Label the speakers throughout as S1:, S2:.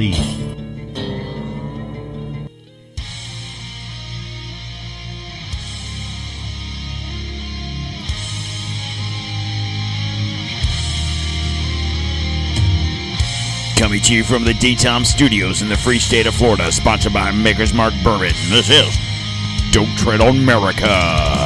S1: I'm
S2: Coming to you from the D-Tom Studios in the free state of Florida, sponsored by Maker's Mark Bourbon. This is Don't Tread on Merica.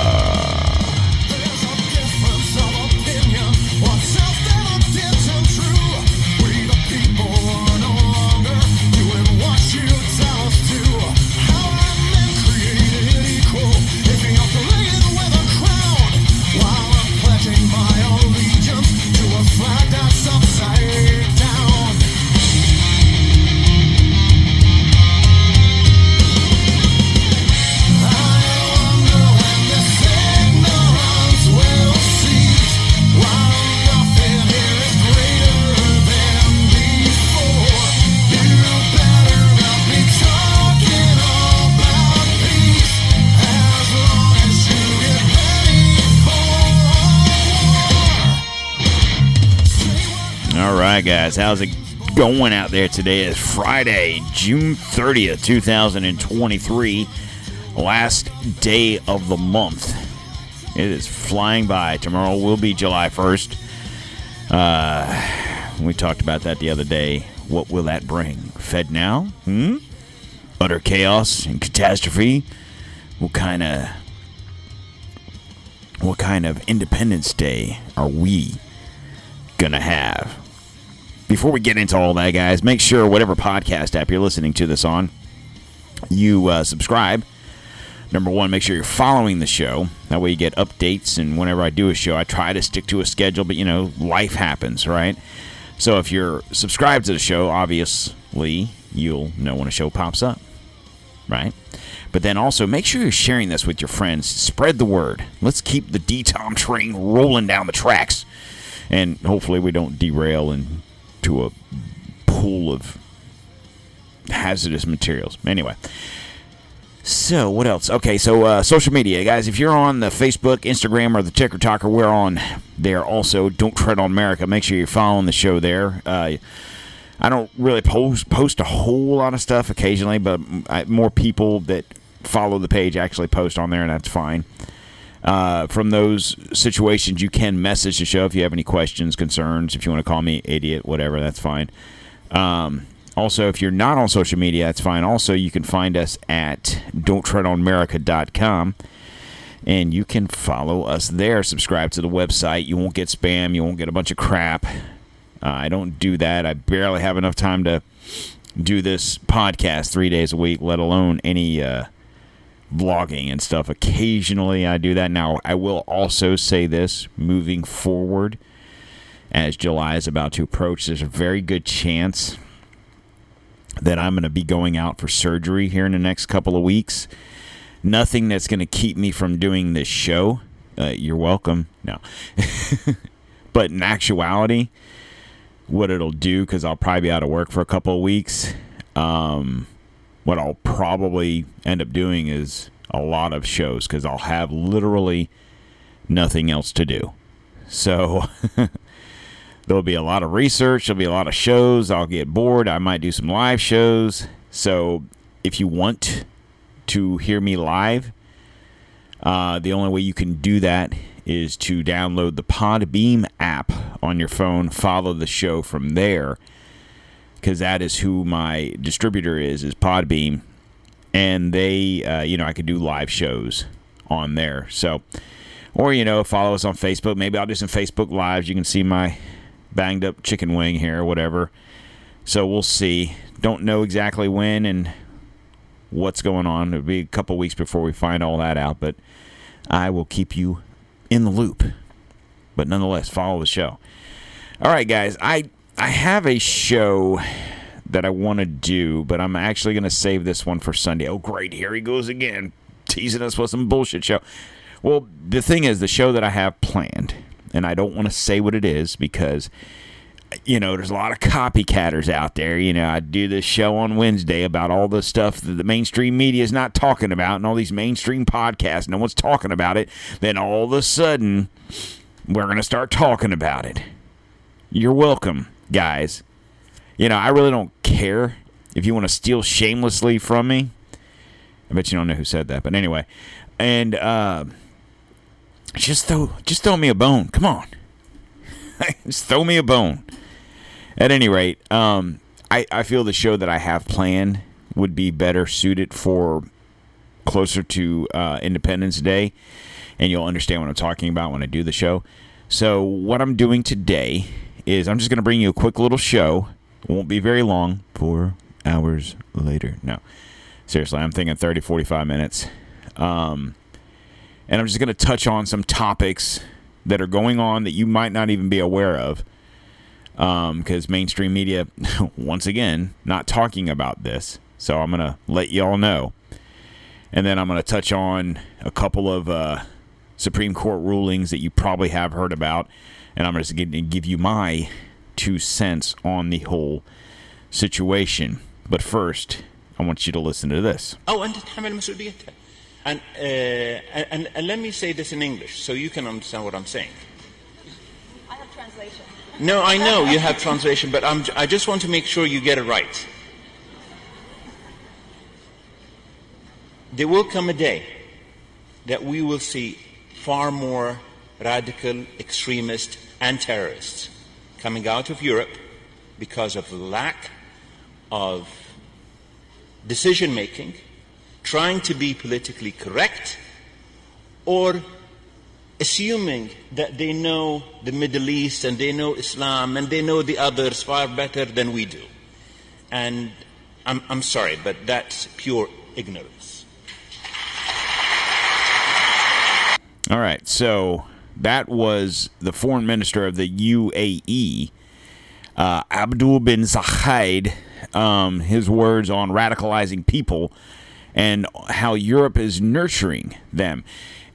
S2: Guys, how's it going out there today? It's Friday, June 30th, 2023, last day of the month. It is flying by. Tomorrow will be July 1st. Uh, we talked about that the other day. What will that bring? Fed now? Hmm? Utter chaos and catastrophe? What kind of what kind of Independence Day are we gonna have? Before we get into all that, guys, make sure whatever podcast app you're listening to this on, you uh, subscribe. Number one, make sure you're following the show. That way you get updates. And whenever I do a show, I try to stick to a schedule, but you know, life happens, right? So if you're subscribed to the show, obviously you'll know when a show pops up, right? But then also make sure you're sharing this with your friends. Spread the word. Let's keep the D-Tom train rolling down the tracks. And hopefully we don't derail into a pool of hazardous materials. Anyway. So what else? Okay, so uh, social media, guys. If you're on the Facebook, Instagram, or the Ticker Talker, we're on there also. Don't tread on Merica. Make sure you're following the show there. Uh, I don't really post post a whole lot of stuff occasionally, but I, more people that follow the page actually post on there, and that's fine. Uh, from those situations, you can message the show if you have any questions, concerns. If you want to call me idiot, whatever, that's fine. Um, also, if you're not on social media, that's fine. Also, you can find us at don'ttreadonamerica.com and you can follow us there. Subscribe to the website. You won't get spam. You won't get a bunch of crap. Uh, I don't do that. I barely have enough time to do this podcast three days a week, let alone any uh, vlogging and stuff. Occasionally, I do that. Now, I will also say this moving forward, as July is about to approach, there's a very good chance that I'm going to be going out for surgery here in the next couple of weeks. Nothing that's going to keep me from doing this show. Uh, you're welcome. No. but in actuality, what it'll do, because I'll probably be out of work for a couple of weeks, um, what I'll probably end up doing is a lot of shows because I'll have literally nothing else to do. So there'll be a lot of research, there'll be a lot of shows. I'll get bored. I might do some live shows. So if you want to hear me live, uh, the only way you can do that is to download the Podbean app on your phone, follow the show from there, because that is who my distributor is, is Podbean. and they, uh, you know, I could do live shows on there. So, or you know, follow us on Facebook. Maybe I'll do some Facebook lives. You can see my banged up chicken wing here or whatever. So we'll see. Don't know exactly when and what's going on. It'll be a couple weeks before we find all that out, but I will keep you in the loop. But nonetheless, follow the show. All right, guys. I I have a show that I want to do, but I'm actually going to save this one for Sunday. Oh, great. Here he goes again, teasing us with some bullshit show. Well, the thing is, the show that I have planned, and I don't want to say what it is because, you know, there's a lot of copycatters out there. You know, I do this show on Wednesday about all the stuff that the mainstream media is not talking about and all these mainstream podcasts. No one's talking about it. Then all of a sudden, we're going to start talking about it. You're welcome, guys. You know, I really don't care if you want to steal shamelessly from me. I bet you don't know who said that, but anyway. And uh, just throw just throw me a bone. Come on. just throw me a bone. At any rate, um, I, I feel the show that I have planned would be better suited for closer to uh, Independence Day, and you'll understand what I'm talking about when I do the show. So, what I'm doing today is I'm just going to bring you a quick little show. It won't be very long. Four hours later. No. Seriously, I'm thinking 30, 45 minutes. Um, and I'm just going to touch on some topics that are going on that you might not even be aware of. Because mainstream media, once again, not talking about this. So I'm going to let you all know. And then I'm going to touch on a couple of uh, Supreme Court rulings that you probably have heard about and I'm just going to give you my two cents on the whole situation. But first, I want you to listen to this.
S3: Oh, and and, uh, and, and let me say this in English so you can understand what I'm saying.
S4: I have translation.
S3: No, I know you have translation, but I'm, I just want to make sure you get it right. There will come a day that we will see far more radical, extremist, and terrorists coming out of Europe because of lack of decision making, trying to be politically correct, or assuming that they know the Middle East and they know Islam and they know the others far better than we do. And I'm, I'm sorry, but that's pure ignorance.
S2: All right, so that was the foreign minister of the UAE, uh, Abdul bin Zayed. Um, his words on radicalizing people and how Europe is nurturing them.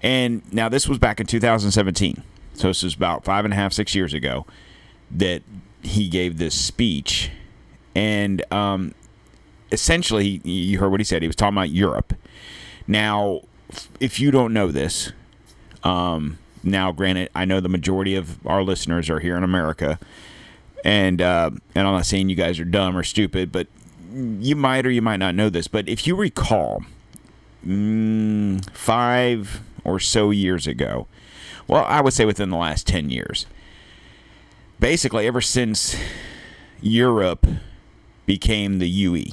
S2: And now this was back in 2017, so this is about five and a half, six years ago that he gave this speech, and um, essentially, you heard what he said. He was talking about Europe. Now, if you don't know this, um, now, granted, I know the majority of our listeners are here in America, and uh, and I'm not saying you guys are dumb or stupid, but you might or you might not know this. But if you recall, mm, five or so years ago, well, I would say within the last ten years, basically ever since Europe became the UE,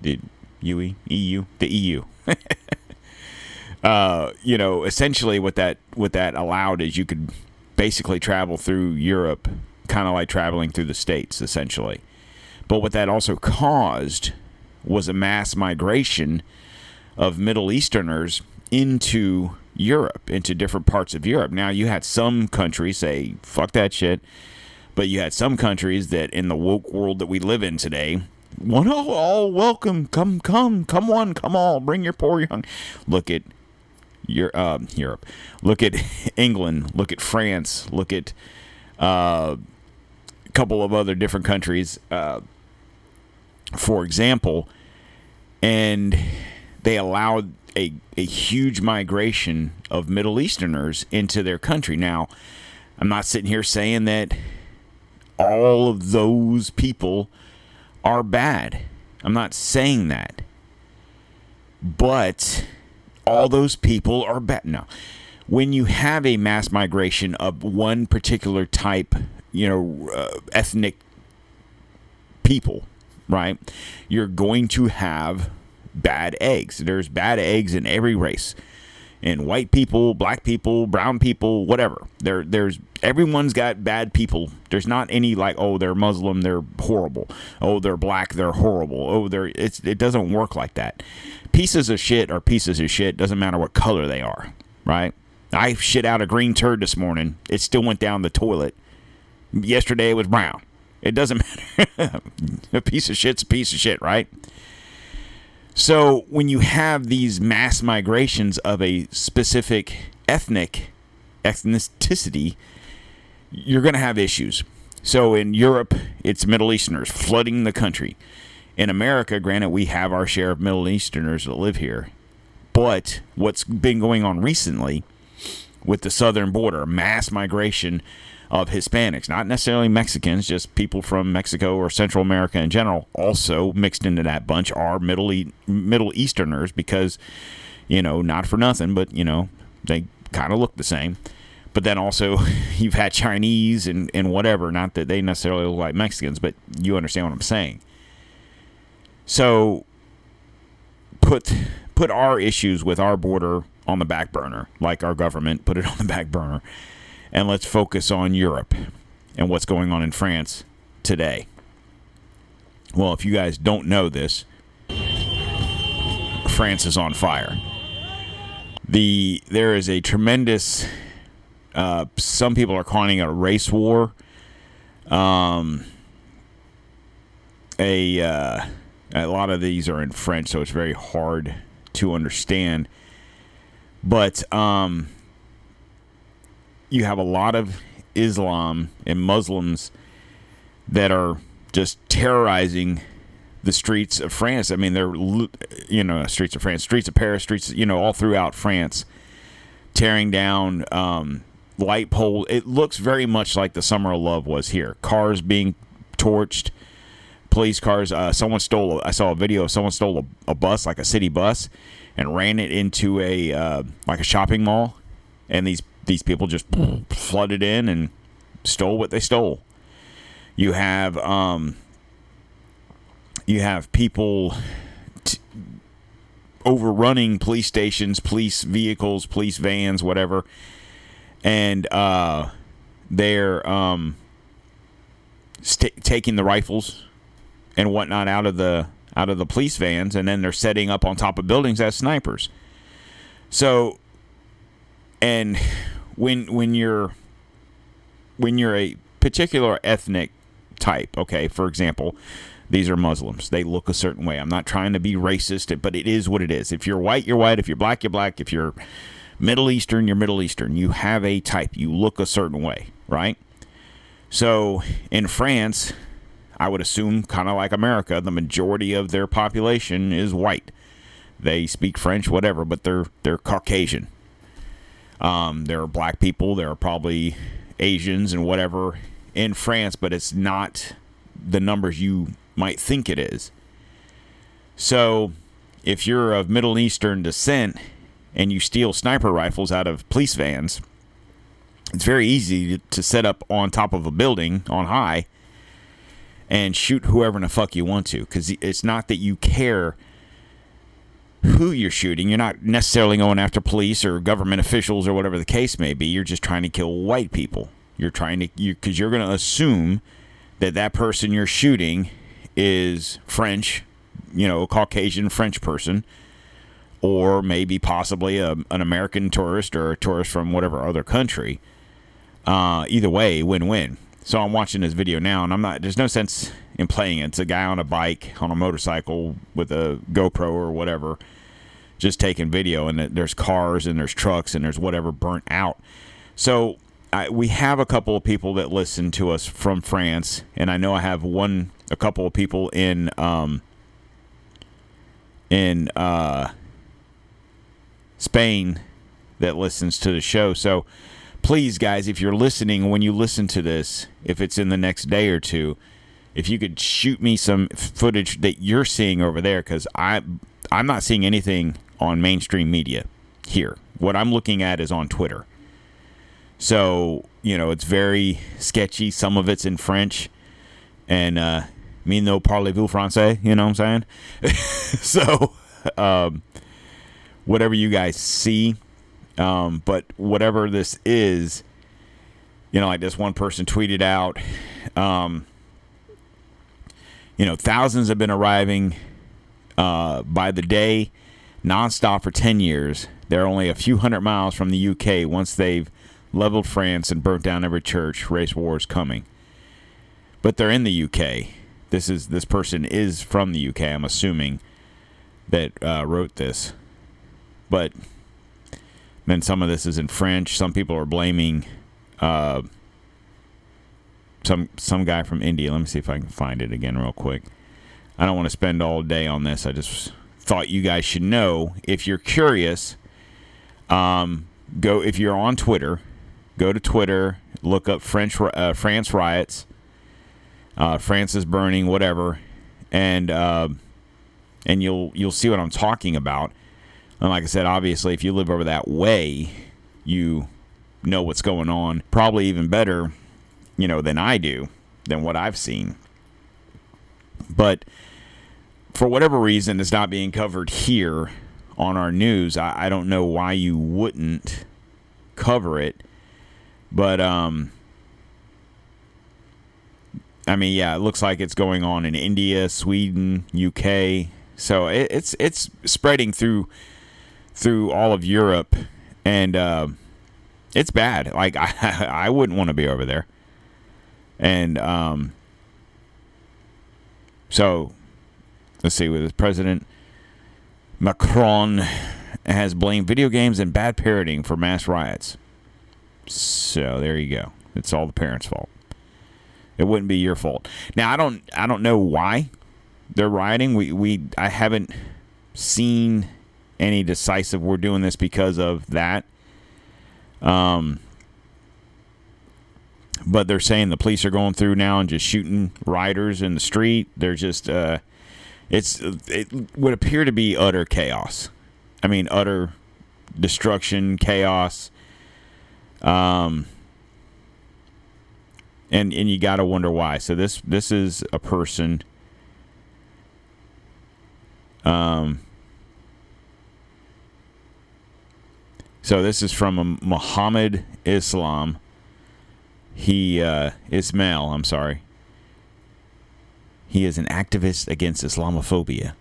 S2: the UE, EU, the EU. uh, you know, essentially what that what that allowed is you could basically travel through Europe, kind of like traveling through the states, essentially. But what that also caused was a mass migration of Middle Easterners into Europe, into different parts of Europe. Now you had some countries say "fuck that shit," but you had some countries that, in the woke world that we live in today, one all, all welcome, come, come, come one, come all, bring your poor young. Look at your uh, Europe. Look at England. Look at France. Look at uh, a couple of other different countries, uh, for example, and they allowed a, a huge migration of Middle Easterners into their country. Now, I'm not sitting here saying that all of those people are bad. I'm not saying that. But all those people are bad. No. When you have a mass migration of one particular type, you know, uh, ethnic people, right? You're going to have bad eggs. There's bad eggs in every race. In white people, black people, brown people, whatever. There there's everyone's got bad people. There's not any like, oh, they're Muslim, they're horrible. Oh, they're black, they're horrible. Oh, they're it's it doesn't work like that. Pieces of shit are pieces of shit, doesn't matter what color they are, right? I shit out a green turd this morning. It still went down the toilet. Yesterday it was brown. It doesn't matter. a piece of shit's a piece of shit, right? So when you have these mass migrations of a specific ethnic ethnicity, you're going to have issues. So in Europe, it's Middle Easterners flooding the country. In America, granted, we have our share of Middle Easterners that live here. But what's been going on recently with the southern border, mass migration of Hispanics, not necessarily Mexicans, just people from Mexico or Central America in general, also mixed into that bunch are Middle e- Middle Easterners because, you know, not for nothing, but you know, they kind of look the same. But then also, you've had Chinese and, and whatever. Not that they necessarily look like Mexicans, but you understand what I'm saying. So, put put our issues with our border on the back burner, like our government put it on the back burner, and let's focus on Europe and what's going on in France today. Well, if you guys don't know this, France is on fire. The there is a tremendous. Uh, some people are calling it a race war. Um, a uh, a lot of these are in French, so it's very hard to understand. But um, you have a lot of Islam and Muslims that are just terrorizing the streets of France. I mean, they're you know streets of France, streets of Paris, streets you know all throughout France, tearing down um, light pole. It looks very much like the Summer of Love was here. Cars being torched, police cars. Uh, someone stole. I saw a video. of Someone stole a, a bus, like a city bus, and ran it into a uh, like a shopping mall, and these these people just flooded in and stole what they stole. You have um, you have people t- overrunning police stations, police vehicles, police vans, whatever, and uh, they're um, st- taking the rifles and whatnot out of the out of the police vans, and then they're setting up on top of buildings as snipers. So, and when when you're when you're a particular ethnic type, okay, for example, these are Muslims. They look a certain way. I'm not trying to be racist, but it is what it is. If you're white, you're white. If you're black, you're black. If you're Middle Eastern, you're Middle Eastern. You have a type. You look a certain way, right? So in France, I would assume, kind of like America, the majority of their population is white. They speak French, whatever, but they're they're Caucasian. Um, there are black people. There are probably Asians and whatever in France, but it's not the numbers you might think it is. So, if you're of Middle Eastern descent and you steal sniper rifles out of police vans, it's very easy to set up on top of a building on high and shoot whoever in the fuck you want to because it's not that you care who you're shooting. You're not necessarily going after police or government officials or whatever the case may be. You're just trying to kill white people. You're trying to you because you're going to assume that that person you're shooting is French, you know, a Caucasian French person, or maybe possibly a, an American tourist or a tourist from whatever other country. Uh, either way, win-win. So I'm watching this video now, and I'm not. There's no sense in playing it. It's a guy on a bike, on a motorcycle with a GoPro or whatever, just taking video. And there's cars and there's trucks and there's whatever burnt out. So I, we have a couple of people that listen to us from France, and I know I have one, a couple of people in, um, in uh, Spain that listens to the show. So please, guys, if you're listening, when you listen to this, if it's in the next day or two, if you could shoot me some footage that you're seeing over there, because I I'm not seeing anything on mainstream media here. What I'm looking at is on Twitter. So you know it's very sketchy. Some of it's in French, and uh, me no parlez-vous français. You know what I'm saying? so um, whatever you guys see. Um, but whatever this is, you know, like this one person tweeted out, um, you know, thousands have been arriving uh, by the day, nonstop for 10 years. They're only a few hundred miles from the UK once they've leveled France and burnt down every church. Race war is coming. But they're in the UK. This is this person is from the UK. I'm assuming that uh, wrote this, but then some of this is in French. Some people are blaming uh, some some guy from India. Let me see if I can find it again real quick. I don't want to spend all day on this. I just thought you guys should know. If you're curious, um, go if you're on Twitter, go to Twitter, look up French uh, France riots, uh, France is burning, whatever, and uh, and you'll you'll see what I'm talking about. And like I said, obviously, if you live over that way, you know what's going on. Probably even better, you know, than I do, than what I've seen. But for whatever reason, it's not being covered here on our news. I, I don't know why you wouldn't cover it, but um, I mean, yeah, it looks like it's going on in India, Sweden, UK. So it, it's it's spreading through through all of Europe, and uh, it's bad. Like I I wouldn't want to be over there, and um, so let's see with this President Macron has blamed video games and bad parenting for mass riots. So there you go. It's all the parents' fault. It wouldn't be your fault. Now I don't I don't know why they're rioting. We we I haven't seen any decisive we're doing this because of that. Um but they're saying the police are going through now and just shooting rioters in the street. They're just uh it's it would appear to be utter chaos. I mean utter destruction, chaos. Um and and you got to wonder why. So this this is a person um So this is from Muhammad Islam. He uh, Ismail, I'm sorry. He is an activist against Islamophobia.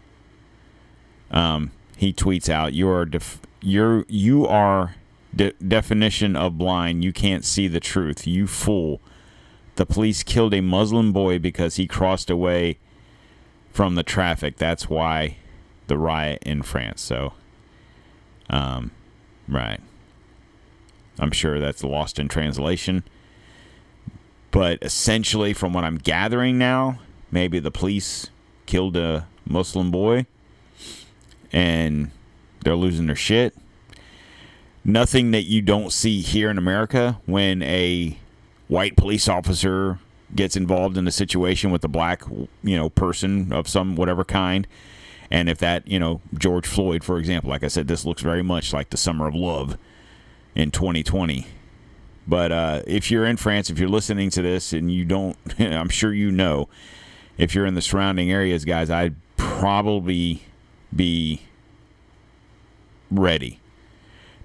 S2: Um, he tweets out, "You are def- you're you are de- definition of blind. You can't see the truth. You fool." The police killed a Muslim boy because he crossed away from the traffic. That's why the riot in France. So, um, right. I'm sure that's lost in translation. But essentially, from what I'm gathering now, maybe the police killed a Muslim boy and they're losing their shit. Nothing that you don't see here in America when a white police officer gets involved in a situation with a black, you know, person of some whatever kind. And if that, you know, George Floyd, for example, like I said, this looks very much like the summer of love in 2020. But uh, if you're in France, if you're listening to this and you don't, I'm sure you know, if you're in the surrounding areas, guys, I'd probably be ready.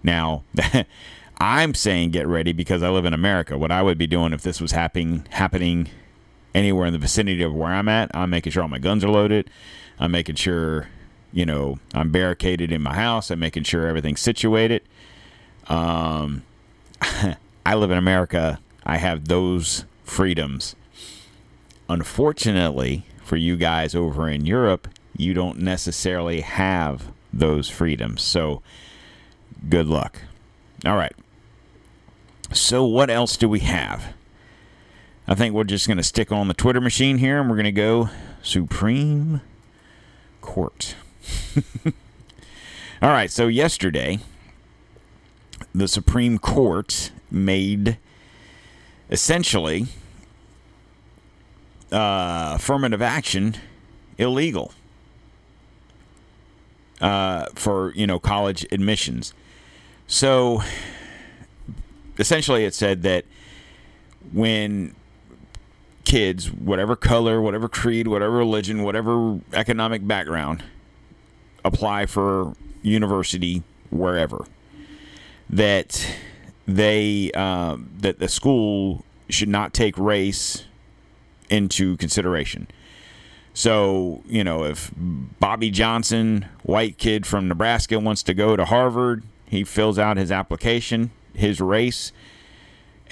S2: Now, I'm saying get ready because I live in America. What I would be doing if this was happening happening anywhere in the vicinity of where I'm at, I'm making sure all my guns are loaded. I'm making sure, you know, I'm barricaded in my house. I'm making sure everything's situated. Um, I live in America. I have those freedoms. Unfortunately, for you guys over in Europe, you don't necessarily have those freedoms. So, good luck. All right. So, what else do we have? I think we're just going to stick on the Twitter machine here and we're going to go Supreme Court. All right. So, yesterday, the Supreme Court made essentially uh, affirmative action illegal uh, for you know college admissions. So essentially, it said that when kids, whatever color, whatever creed, whatever religion, whatever economic background, apply for university wherever that they um, that the school should not take race into consideration. So, you know, if Bobby Johnson, white kid from Nebraska, wants to go to Harvard, he fills out his application, his race,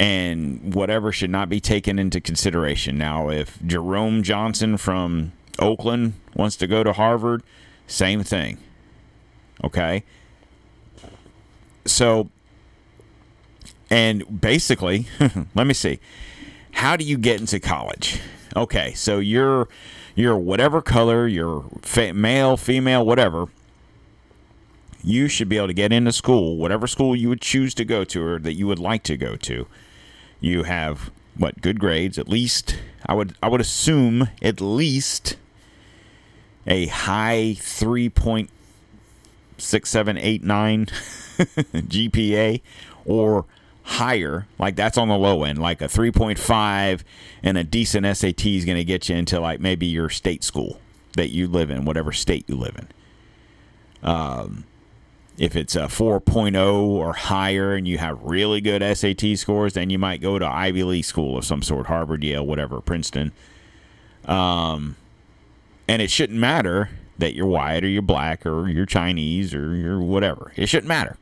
S2: and whatever should not be taken into consideration. Now, if Jerome Johnson from Oakland wants to go to Harvard, same thing. Okay? So, and basically, let me see. How do you get into college? Okay, so you're you're whatever color, you're fa- male, female, whatever. You should be able to get into school, whatever school you would choose to go to or that you would like to go to. You have what good grades, at least I would I would assume at least a high three point six, seven, eight, nine GPA or higher. Like that's on the low end. Like a 3.5 and a decent SAT is going to get you into like maybe your state school that you live in, whatever state you live in. Um, if it's a 4.0 or higher and you have really good SAT scores, then you might go to Ivy League school of some sort, Harvard, Yale, whatever, Princeton. Um, and it shouldn't matter that you're white or you're black or you're Chinese or you're whatever. It shouldn't matter.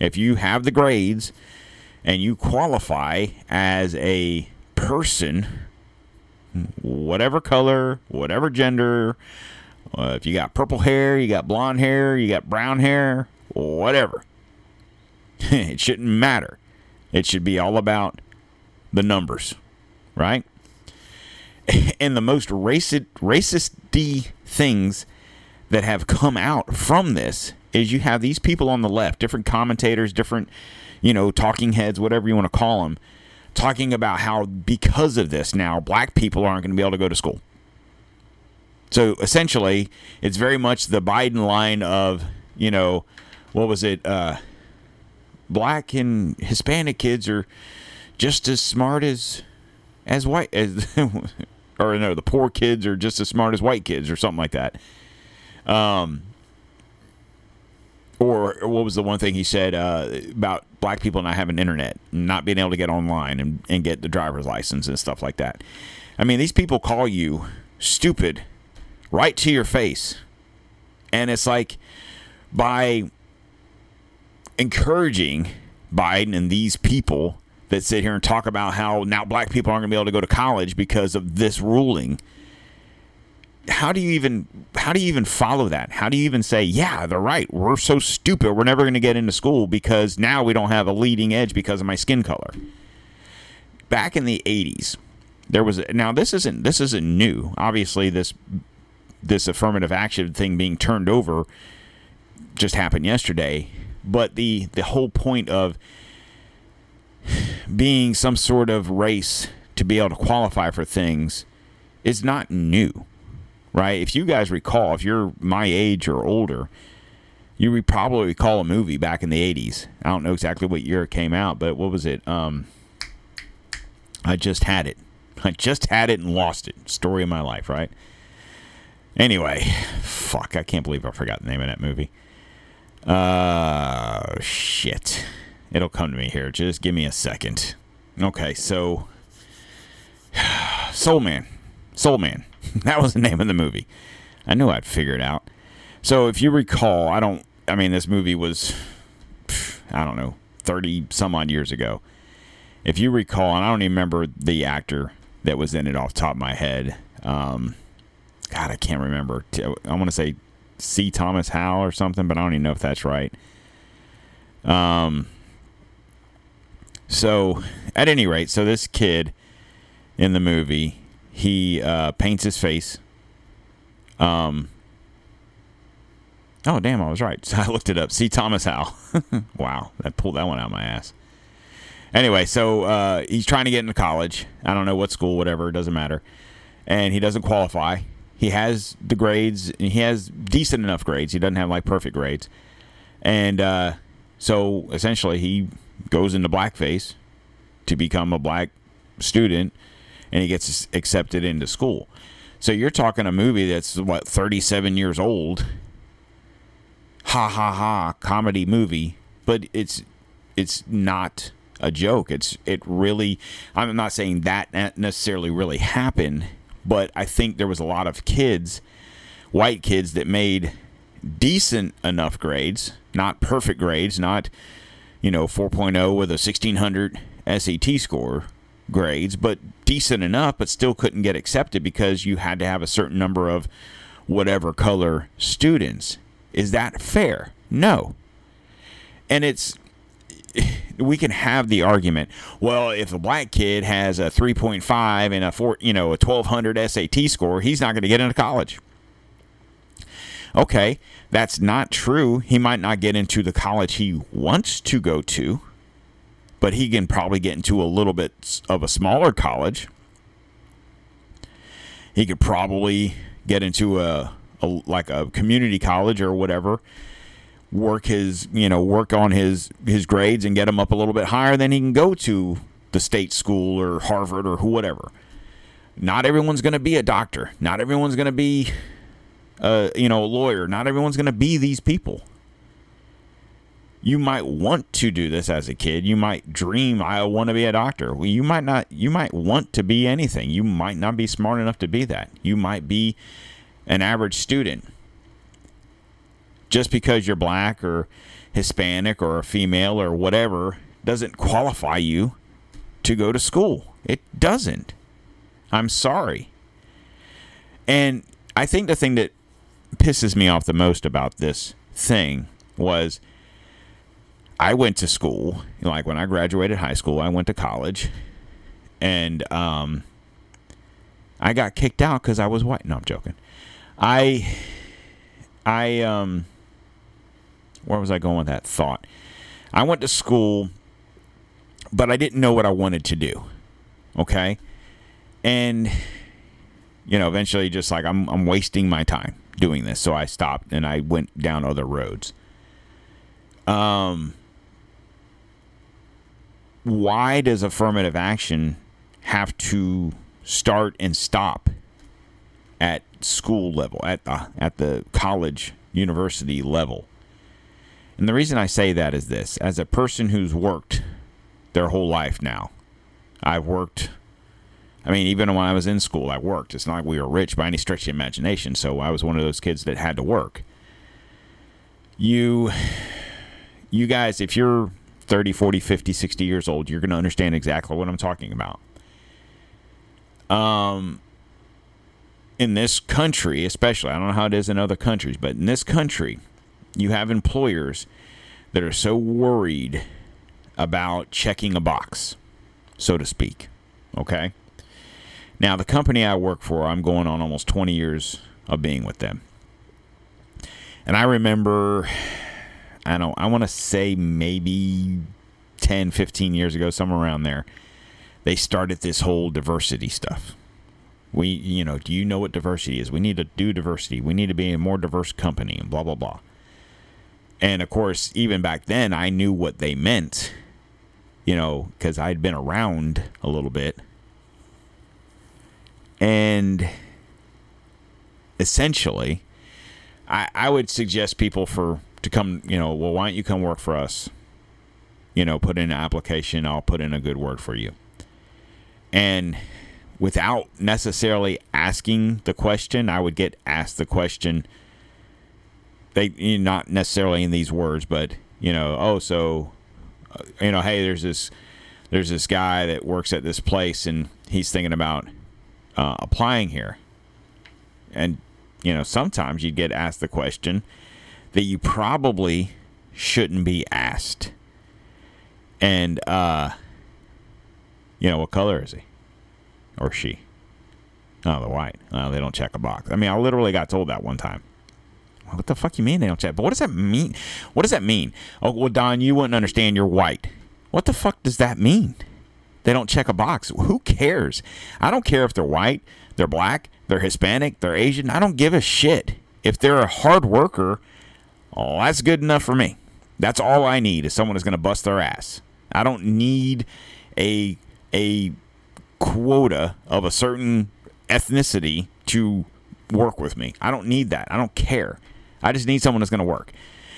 S2: If you have the grades and you qualify as a person, whatever color, whatever gender, uh, if you got purple hair, you got blonde hair, you got brown hair, whatever, it shouldn't matter. It should be all about the numbers, right? and the most racist racist things that have come out from this is you have these people on the left, different commentators, different, you know, talking heads, whatever you want to call them, talking about how because of this now black people aren't going to be able to go to school. So essentially, it's very much the Biden line of, you know, what was it? Uh, black and Hispanic kids are just as smart as as white as or no, the poor kids are just as smart as white kids or something like that. Um, or what was the one thing he said uh, about black people not having internet, not being able to get online and, and get the driver's license and stuff like that? I mean, these people call you stupid right to your face. And it's like by encouraging Biden and these people that sit here and talk about how now black people aren't going to be able to go to college because of this ruling. How do you even how do you even follow that? How do you even say, "Yeah, they're right. We're so stupid. We're never going to get into school because now we don't have a leading edge because of my skin color." Back in the 80s, there was now this isn't this isn't new. Obviously, this this affirmative action thing being turned over just happened yesterday, but the the whole point of being some sort of race to be able to qualify for things is not new, right? If you guys recall, if you're my age or older, you probably recall a movie back in the 80s. I don't know exactly what year it came out, but what was it? Um, I just had it. I just had it and lost it. Story of my life, right? Anyway, fuck, I can't believe I forgot the name of that movie. Uh, shit. It'll come to me here. Just give me a second. Okay, so Soul Man. Soul Man. That was the name of the movie. I knew I'd figure it out. So if you recall, I don't I mean this movie was I don't know, 30 some odd years ago. If you recall, and I don't even remember the actor that was in it off top of my head. Um God, I can't remember. I want to say C. Thomas Howell or something, but I don't even know if that's right. Um, so, at any rate, so this kid in the movie, he uh, paints his face. Um. Oh damn! I was right. So I looked it up. C. Thomas Howell. wow, I pulled that one out of my ass. Anyway, so uh, he's trying to get into college. I don't know what school, whatever. It doesn't matter. And he doesn't qualify. He has the grades. and He has decent enough grades. He doesn't have like perfect grades. And uh, so essentially, he goes into blackface to become a black student, and he gets accepted into school. So you're talking a movie that's what 37 years old, ha ha ha comedy movie, but it's it's not a joke. It's it really. I'm not saying that necessarily really happened, but I think there was a lot of kids, white kids, that made decent enough grades, not perfect grades, not you know 4.0 with a 1600 SAT score grades, but decent enough, but still couldn't get accepted because you had to have a certain number of whatever color students. Is that fair? No. And it's we can have the argument. Well, if a black kid has a 3.5 and a four, you know, a 1200 SAT score, he's not going to get into college. Okay, that's not true. He might not get into the college he wants to go to, but he can probably get into a little bit of a smaller college. He could probably get into a, a like a community college or whatever work his you know work on his his grades and get him up a little bit higher then he can go to the state school or harvard or whatever. Not everyone's going to be a doctor. Not everyone's going to be uh, you know a lawyer. Not everyone's going to be these people. You might want to do this as a kid. You might dream i want to be a doctor. Well you might not you might want to be anything. You might not be smart enough to be that. You might be an average student just because you're black or Hispanic or a female or whatever doesn't qualify you to go to school. It doesn't. I'm sorry. And I think the thing that pisses me off the most about this thing was I went to school, like when I graduated high school, I went to college and um I got kicked out cuz I was white. No, I'm joking. I I um where was I going with that thought? I went to school, but I didn't know what I wanted to do. Okay? And you know, eventually just like I'm I'm wasting my time doing this, so I stopped and I went down other roads. Um why does affirmative action have to start and stop at school level, at the at the college, university level? And the reason I say that is this as a person who's worked their whole life now, I've worked. I mean, even when I was in school, I worked. It's not like we were rich by any stretch of imagination. So I was one of those kids that had to work. You, you guys, if you're 30, 40, 50, 60 years old, you're going to understand exactly what I'm talking about. Um, in this country, especially, I don't know how it is in other countries, but in this country, you have employers that are so worried about checking a box, so to speak. Okay? Now, the company I work for, I'm going on almost 20 years of being with them. And I remember, I don't, I want to say maybe 10, 15 years ago, somewhere around there, they started this whole diversity stuff. We, you know, do you know what diversity is? We need to do diversity. We need to be a more diverse company and blah, blah, blah. And of course, even back then, I knew what they meant, you know, because I'd been around a little bit. And essentially, I, I would suggest people for to come, you know, well, why don't you come work for us? You know, put in an application, I'll put in a good word for you. And without necessarily asking the question, I would get asked the question they not necessarily in these words, but you know, oh, so uh, you know, hey, there's this there's this guy that works at this place, and he's thinking about uh, applying here, and you know, sometimes you get asked the question that you probably shouldn't be asked, and uh, you know, what color is he or she? Oh, the white. Oh, they don't check a box. I mean, I literally got told that one time. What the fuck you mean they don't check? But what does that mean? What does that mean? Oh, well, Don, you wouldn't understand. You're white. What the fuck does that mean? They don't check a box. Who cares? I don't care if they're white, they're black, they're Hispanic, they're Asian. I don't give a shit. If they're a hard worker, oh, that's good enough for me. That's all I need is someone who's going to bust their ass. I don't need a a quota of a certain ethnicity to work with me. I don't need that. I don't care. I just need someone that's going to work.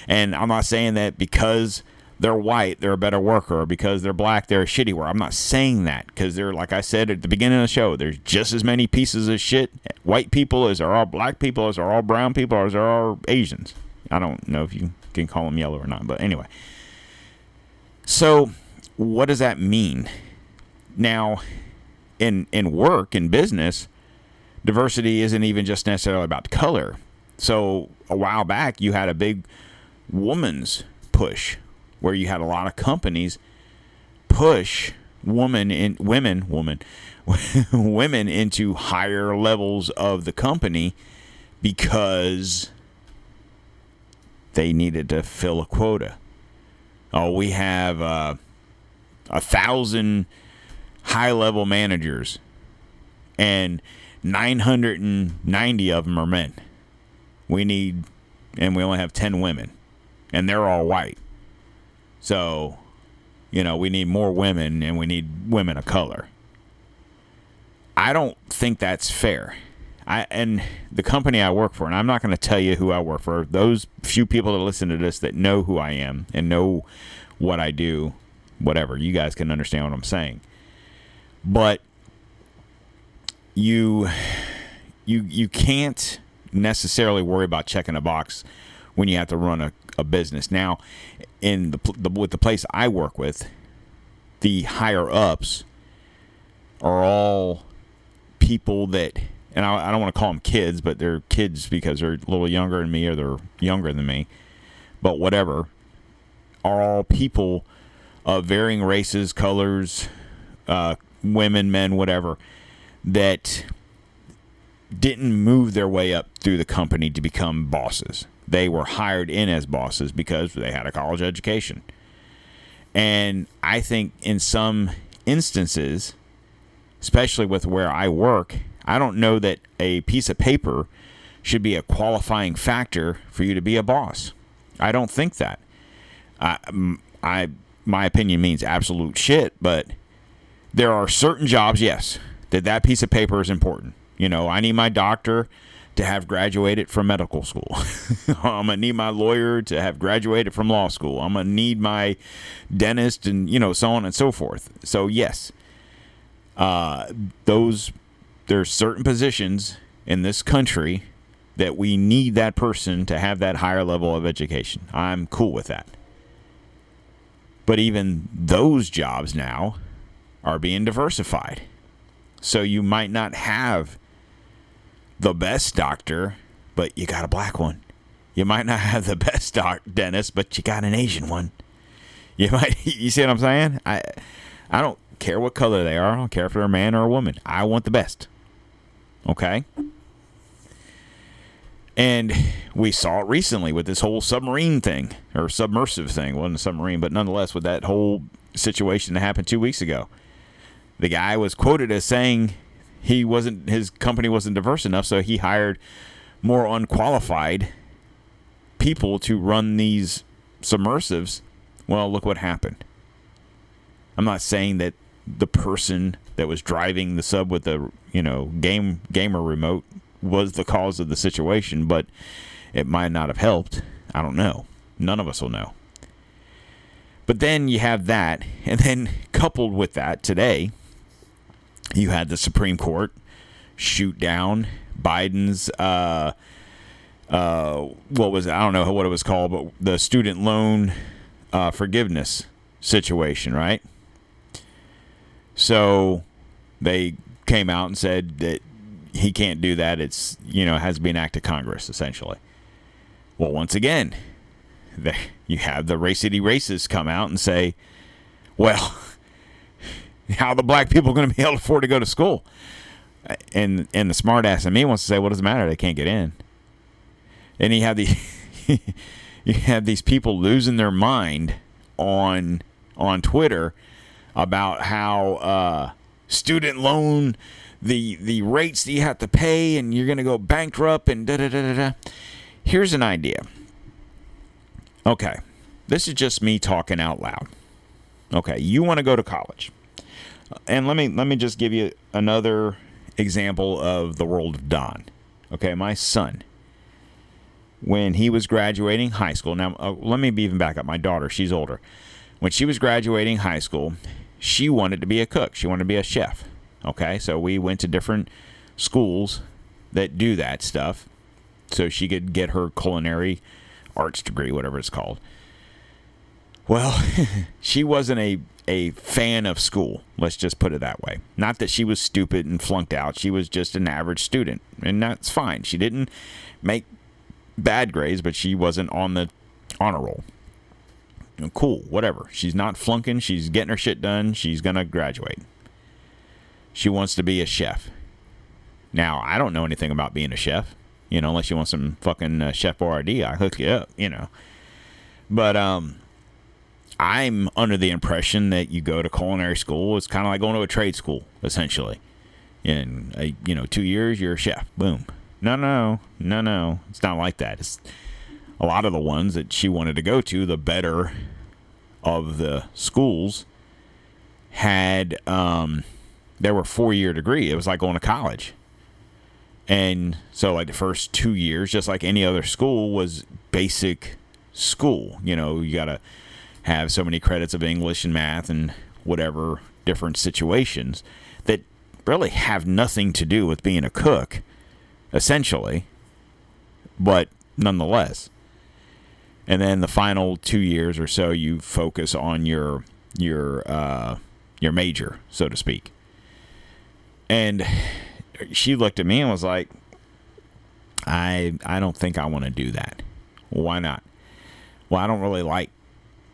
S2: And I'm not saying that because they're white, they're a better worker, or because they're black, they're a shitty worker. I'm not saying that because they're, like I said at the beginning of the show, there's just as many pieces of shit, white people as there are black people, as there are brown people, as there are Asians. I don't know if you can call them yellow or not, but anyway. So, what does that mean? Now, in in work in business, diversity isn't even just necessarily about color. So a while back, you had a big woman's push, where you had a lot of companies push woman in women woman women into higher levels of the company because they needed to fill a quota. Oh, we have uh, a thousand high level managers, and 990 of them are men. We need, and we only have 10 women, and they're all white. So, you know, we need more women, and we need women of color. I don't think that's fair. I and the company I work for, and I'm not going to tell you who I work for. Those few people that listen to this that know who I am and know what I do, whatever, you guys can understand what I'm saying. But you you you can't necessarily worry about checking a box when you have to run a, a business. Now, in the, the with the place I work with, the higher ups are all people that, and I, I don't want to call them kids, but they're kids because they're a little younger than me or they're younger than me, but whatever, are all people of varying races, colors, uh, women, men, whatever, that didn't move their way up through the company to become bosses. They were hired in as bosses because they had a college education. And I think in some instances, especially with where I work, I don't know that a piece of paper should be a qualifying factor for you to be a boss. I don't think that. I, I my opinion means absolute shit, but there are certain jobs, yes, that that piece of paper is important. You know, I need my doctor to have graduated from medical school. I'm gonna need my lawyer to have graduated from law school. I'm gonna need my dentist, and you know, so on and so forth. So yes, uh, those there's certain positions in this country that we need that person to have that higher level of education. I'm cool with that. But even those jobs now are being diversified. So you might not have the best doctor, but you got a black one. You might not have the best doc- dentist, but you got an Asian one. You might you see what I'm saying? I I don't care what color they are. I don't care if they're a man or a woman. I want the best. Okay? And we saw it recently with this whole submarine thing or submersive thing. Wasn't a submarine, but nonetheless with that whole situation that happened two weeks ago. The guy was quoted as saying he wasn't his company wasn't diverse enough, so he hired more unqualified people to run these submersives. Well, look what happened. I'm not saying that the person that was driving the sub with the you know game gamer remote was the cause of the situation, but it might not have helped. I don't know. None of us will know. But then you have that, and then coupled with that today, you had the Supreme Court shoot down Biden's uh, uh, what was it? I don't know what it was called, but the student loan uh, forgiveness situation, right? So they came out and said that he can't do that. It's you know it has to be an act of Congress essentially. Well, once again, the, you have the racity racists come out and say, "Well, how the black people going to be able to afford to go to school?" And and the smart ass in me wants to say, "What does it matter? They can't get in." And you have the you have these people losing their mind on on Twitter about how uh, student loan the the rates that you have to pay and you're going to go bankrupt and da da da da. Here's an idea. Okay, this is just me talking out loud. Okay, you want to go to college, and let me let me just give you another example of the world of Don. Okay, my son when he was graduating high school. Now, uh, let me even back up. My daughter, she's older. When she was graduating high school, she wanted to be a cook. She wanted to be a chef. Okay, so we went to different schools that do that stuff, so she could get her culinary arts degree, whatever it's called. Well, she wasn't a a fan of school. Let's just put it that way. Not that she was stupid and flunked out. She was just an average student, and that's fine. She didn't make bad grades, but she wasn't on the honor roll. Cool, whatever. She's not flunking. She's getting her shit done. She's gonna graduate. She wants to be a chef. Now, I don't know anything about being a chef. You know, unless you want some fucking uh, Chef Boyardee, I hook you up. You know, but um, I'm under the impression that you go to culinary school. It's kind of like going to a trade school, essentially. In a, you know two years, you're a chef. Boom. No, no, no, no. It's not like that. It's a lot of the ones that she wanted to go to. The better of the schools had um, there were four year degree. It was like going to college. And so, like the first two years, just like any other school, was basic school. You know, you got to have so many credits of English and math and whatever different situations that really have nothing to do with being a cook, essentially, but nonetheless. And then the final two years or so, you focus on your your uh, your major, so to speak. And she looked at me and was like, "I I don't think I want to do that. Why not? Well, I don't really like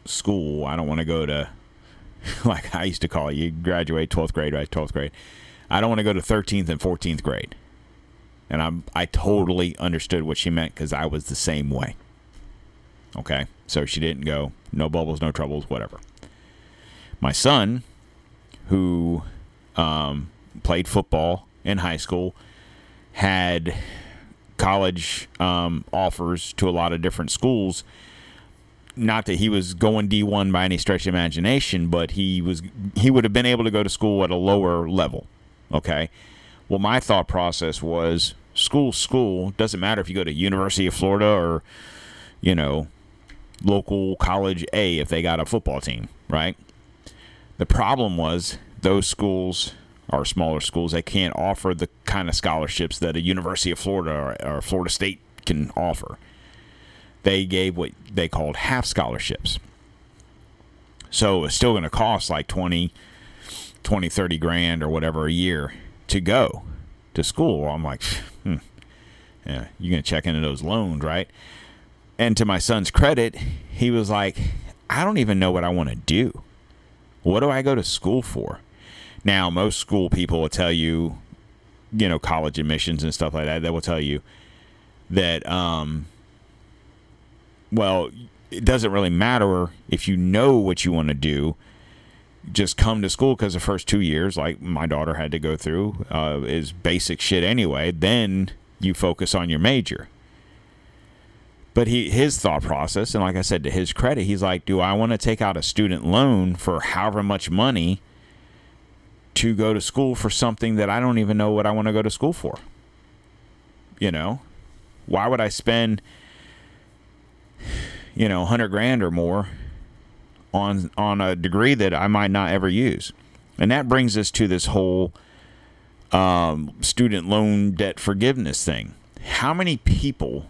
S2: school. I don't want to go to like I used to call it. You graduate 12th grade, right? 12th grade. I don't want to go to 13th and 14th grade. And I I totally understood what she meant because I was the same way. Okay, so she didn't go no bubbles, no troubles, whatever. My son, who um, played football in high school, had college um, offers to a lot of different schools not that he was going D1 by any stretch of imagination, but he was he would have been able to go to school at a lower level. Okay. Well, my thought process was school school doesn't matter if you go to University of Florida or you know local college A if they got a football team, right? The problem was those schools are smaller schools. They can't offer the kind of scholarships that a University of Florida or, or Florida State can offer they gave what they called half scholarships. So it's still going to cost like 20, 20, 30 grand or whatever a year to go to school. I'm like, hmm, yeah, you're going to check into those loans, right? And to my son's credit, he was like, I don't even know what I want to do. What do I go to school for? Now, most school people will tell you, you know, college admissions and stuff like that. They will tell you that, um, well, it doesn't really matter if you know what you want to do. Just come to school because the first two years, like my daughter had to go through, uh, is basic shit anyway. Then you focus on your major. But he his thought process, and like I said, to his credit, he's like, "Do I want to take out a student loan for however much money to go to school for something that I don't even know what I want to go to school for?" You know, why would I spend? You know, 100 grand or more on on a degree that I might not ever use. And that brings us to this whole um, student loan debt forgiveness thing. How many people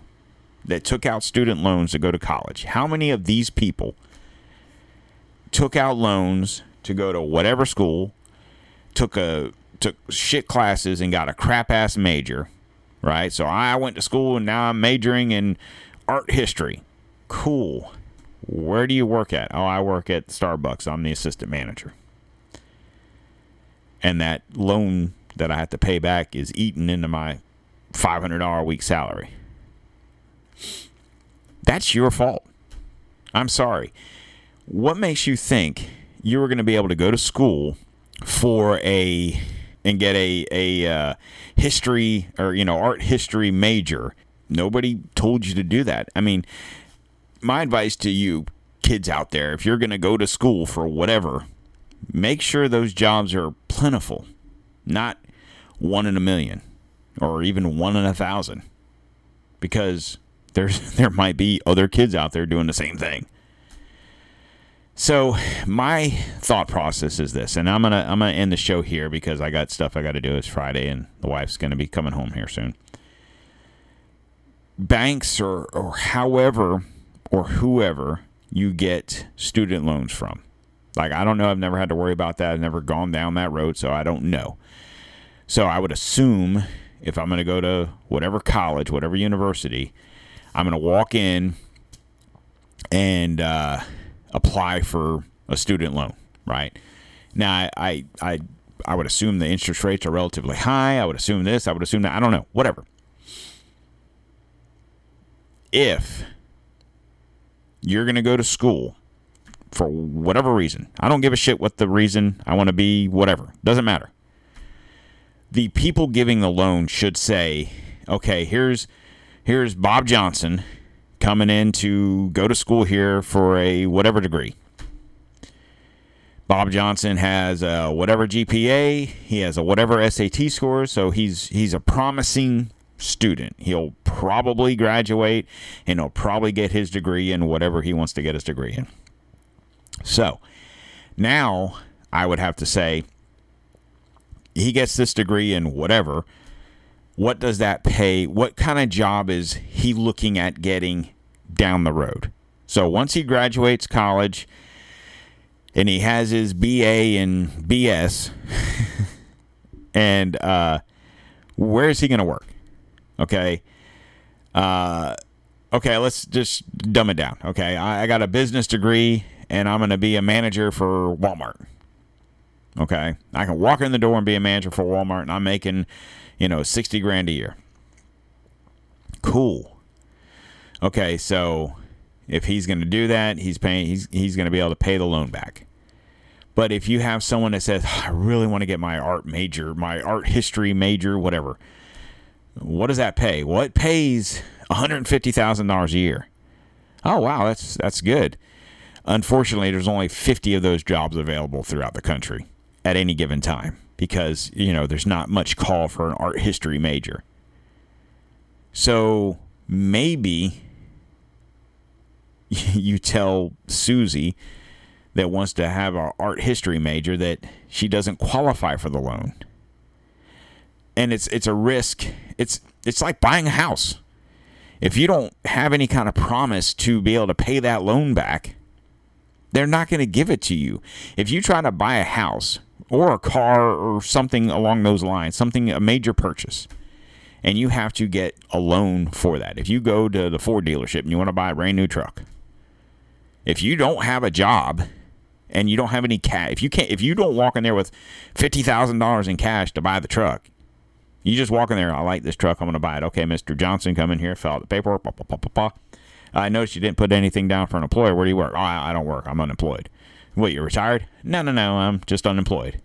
S2: that took out student loans to go to college, how many of these people took out loans to go to whatever school, took a took shit classes and got a crap ass major, right? So I went to school and now I'm majoring in art history. Cool. Where do you work at? Oh, I work at Starbucks. I'm the assistant manager. And that loan that I have to pay back is eaten into my $500 a week salary. That's your fault. I'm sorry. What makes you think you were going to be able to go to school for a and get a a uh, history or you know art history major? Nobody told you to do that. I mean, my advice to you kids out there, if you're going to go to school for whatever, make sure those jobs are plentiful, not one in a million or even one in a thousand. Because there's there might be other kids out there doing the same thing. So my thought process is this, and I'm gonna I'm gonna end the show here because I got stuff I got to do. It's Friday, and the wife's gonna be coming home here soon. Banks or or however or whoever you get student loans from, like I don't know. I've never had to worry about that. I've never gone down that road, so I don't know. So I would assume if I'm going to go to whatever college, whatever university, I'm going to walk in and uh, apply for a student loan, right? Now, I, I, I, I would assume the interest rates are relatively high. I would assume this. I would assume that. I don't know. Whatever. If you're going to go to school for whatever reason, I don't give a shit what the reason. I want to be whatever. Doesn't matter the people giving the loan should say, okay, here's here's Bob Johnson coming in to go to school here for a whatever degree. Bob Johnson has a whatever GPA, he has a whatever SAT score, so he's he's a promising student. He'll probably graduate and he'll probably get his degree in whatever he wants to get his degree in. So, now I would have to say he gets this degree in whatever. What does that pay? What kind of job is he looking at getting down the road? So once he graduates college and he has his BA and BS, and uh, where is he going to work? Okay. Uh, okay, let's just dumb it down. Okay, I, I got a business degree and I'm going to be a manager for Walmart. Okay. I can walk in the door and be a manager for Walmart and I'm making, you know, 60 grand a year. Cool. Okay, so if he's going to do that, he's paying he's he's going to be able to pay the loan back. But if you have someone that says, I really want to get my art major, my art history major, whatever, what does that pay? Well, it pays $150,000 a year. Oh, wow, that's that's good. Unfortunately, there's only 50 of those jobs available throughout the country at any given time because, you know, there's not much call for an art history major. So maybe you tell Susie that wants to have an art history major that she doesn't qualify for the loan. And it's it's a risk. It's it's like buying a house. If you don't have any kind of promise to be able to pay that loan back, they're not going to give it to you. If you try to buy a house or a car or something along those lines, something a major purchase, and you have to get a loan for that. If you go to the Ford dealership and you want to buy a brand new truck, if you don't have a job and you don't have any cash, if you can't, if you don't walk in there with fifty thousand dollars in cash to buy the truck, you just walk in there. I like this truck. I'm going to buy it. Okay, Mister Johnson, come in here, fill out the paperwork. Bah, bah, bah. I noticed you didn't put anything down for an employer. Where do you work? Oh, I, I don't work. I'm unemployed. What? You're retired? No, no, no. I'm just unemployed.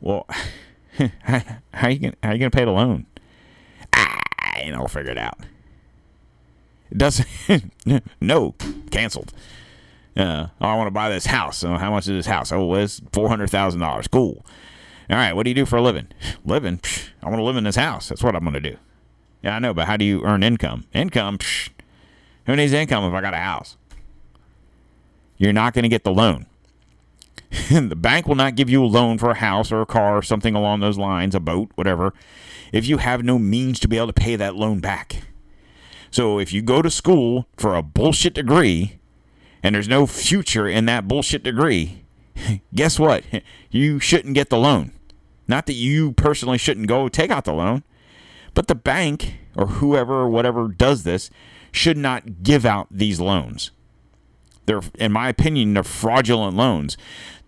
S2: Well, how, how you gonna how are you gonna pay the loan? Ah, and I'll figure it out. It doesn't. no, canceled. Uh, oh, I want to buy this house. So how much is this house? Oh, it's four hundred thousand dollars. Cool. All right. What do you do for a living? Living. Psh, I want to live in this house. That's what I'm going to do. Yeah, I know, but how do you earn income? Income. Psh, who needs income if I got a house? You're not going to get the loan. the bank will not give you a loan for a house or a car or something along those lines, a boat, whatever, if you have no means to be able to pay that loan back. So if you go to school for a bullshit degree and there's no future in that bullshit degree, guess what? You shouldn't get the loan. Not that you personally shouldn't go take out the loan, but the bank or whoever or whatever does this should not give out these loans. They're, in my opinion, they're fraudulent loans.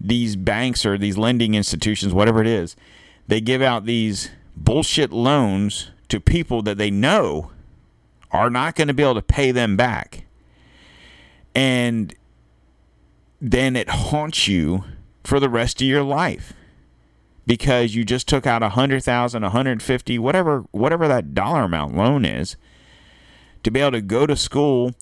S2: These banks or these lending institutions, whatever it is, they give out these bullshit loans to people that they know are not going to be able to pay them back. And then it haunts you for the rest of your life because you just took out a hundred thousand, a hundred fifty, whatever, whatever that dollar amount loan is, to be able to go to school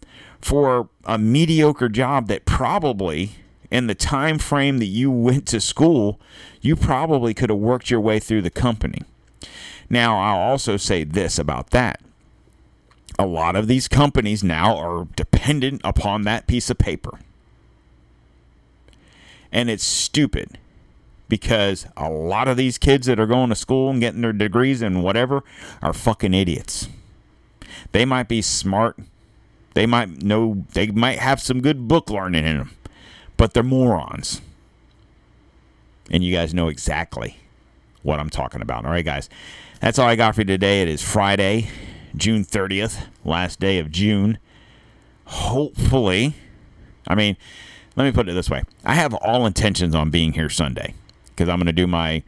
S2: for a mediocre job that probably, in the time frame that you went to school, you probably could have worked your way through the company. Now, I'll also say this about that. a lot of these companies now are dependent upon that piece of paper. And it's stupid because a lot of these kids that are going to school and getting their degrees and whatever are fucking idiots. They might be smart. They might know, they might have some good book learning in them, but they're morons. And you guys know exactly what I'm talking about. All right, guys. That's all I got for you today. It is Friday, June 30th, last day of June. Hopefully, I mean, let me put it this way I have all intentions on being here Sunday because I'm going to do my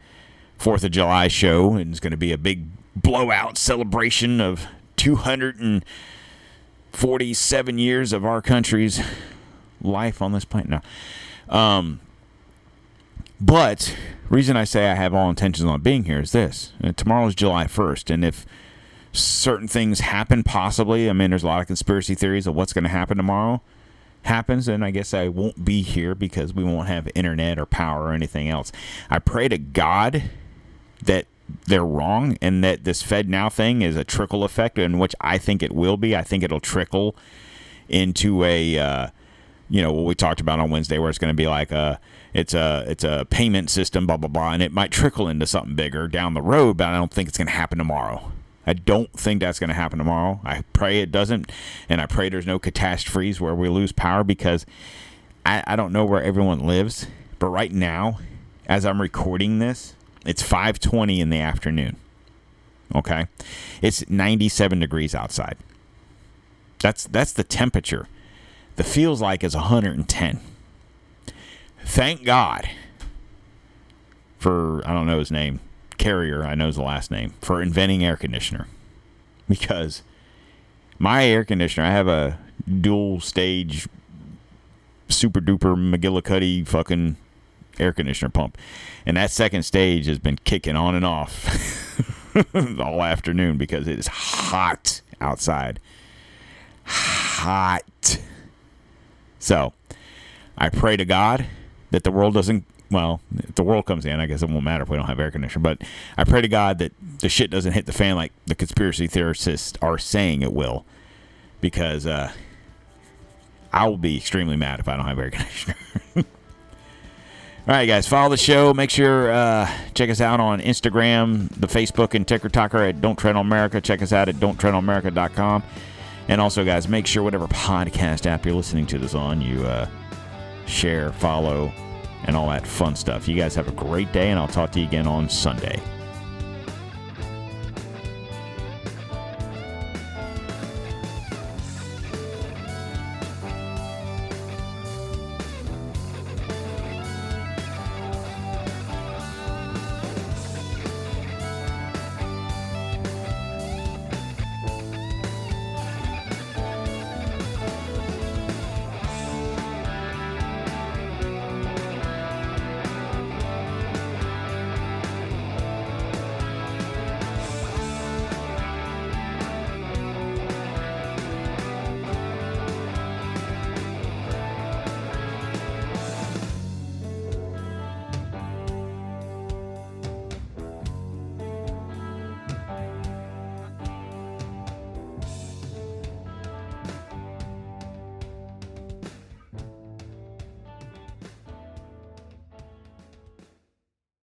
S2: 4th of July show, and it's going to be a big blowout celebration of 247 years of our country's life on this planet. No. Um, but reason I say I have all intentions on being here is this: Tomorrow is July 1st, and if certain things happen, possibly, I mean, there's a lot of conspiracy theories of what's going to happen tomorrow. Happens, and I guess I won't be here because we won't have internet or power or anything else. I pray to God that they're wrong and that this FedNow thing is a trickle effect, in which I think it will be. I think it'll trickle into a, uh, you know, what we talked about on Wednesday, where it's going to be like a, it's a, it's a payment system, blah blah blah, and it might trickle into something bigger down the road. But I don't think it's going to happen tomorrow. I don't think that's going to happen tomorrow. I pray it doesn't, and I pray there's no catastrophes where we lose power because I, I don't know where everyone lives, but right now, as I'm recording this, it's 5:20 in the afternoon. Okay, it's 97 degrees outside. That's that's the temperature. The feels like is 110. Thank God for I don't know his name, Carrier. I know is the last name for inventing air conditioner, because my air conditioner. I have a dual stage, super duper McGillicuddy fucking air conditioner pump, and that second stage has been kicking on and off all afternoon because it is hot outside. Hot. So, I pray to God that the world doesn't. Well, if the world comes in, I guess it won't matter if we don't have air conditioner. But I pray to God that the shit doesn't hit the fan like the conspiracy theorists are saying it will, because uh, I will be extremely mad if I don't have air conditioner. All right, guys, follow the show. Make sure uh, check us out on Instagram, the Facebook, and TikTok at Don't Tread on Merica. Check us out at Don'tTreadOnMerica.com. And also, guys, make sure whatever podcast app you're listening to this on, you uh, share, follow, and all that fun stuff. You guys have a great day, and I'll talk to you again on Sunday.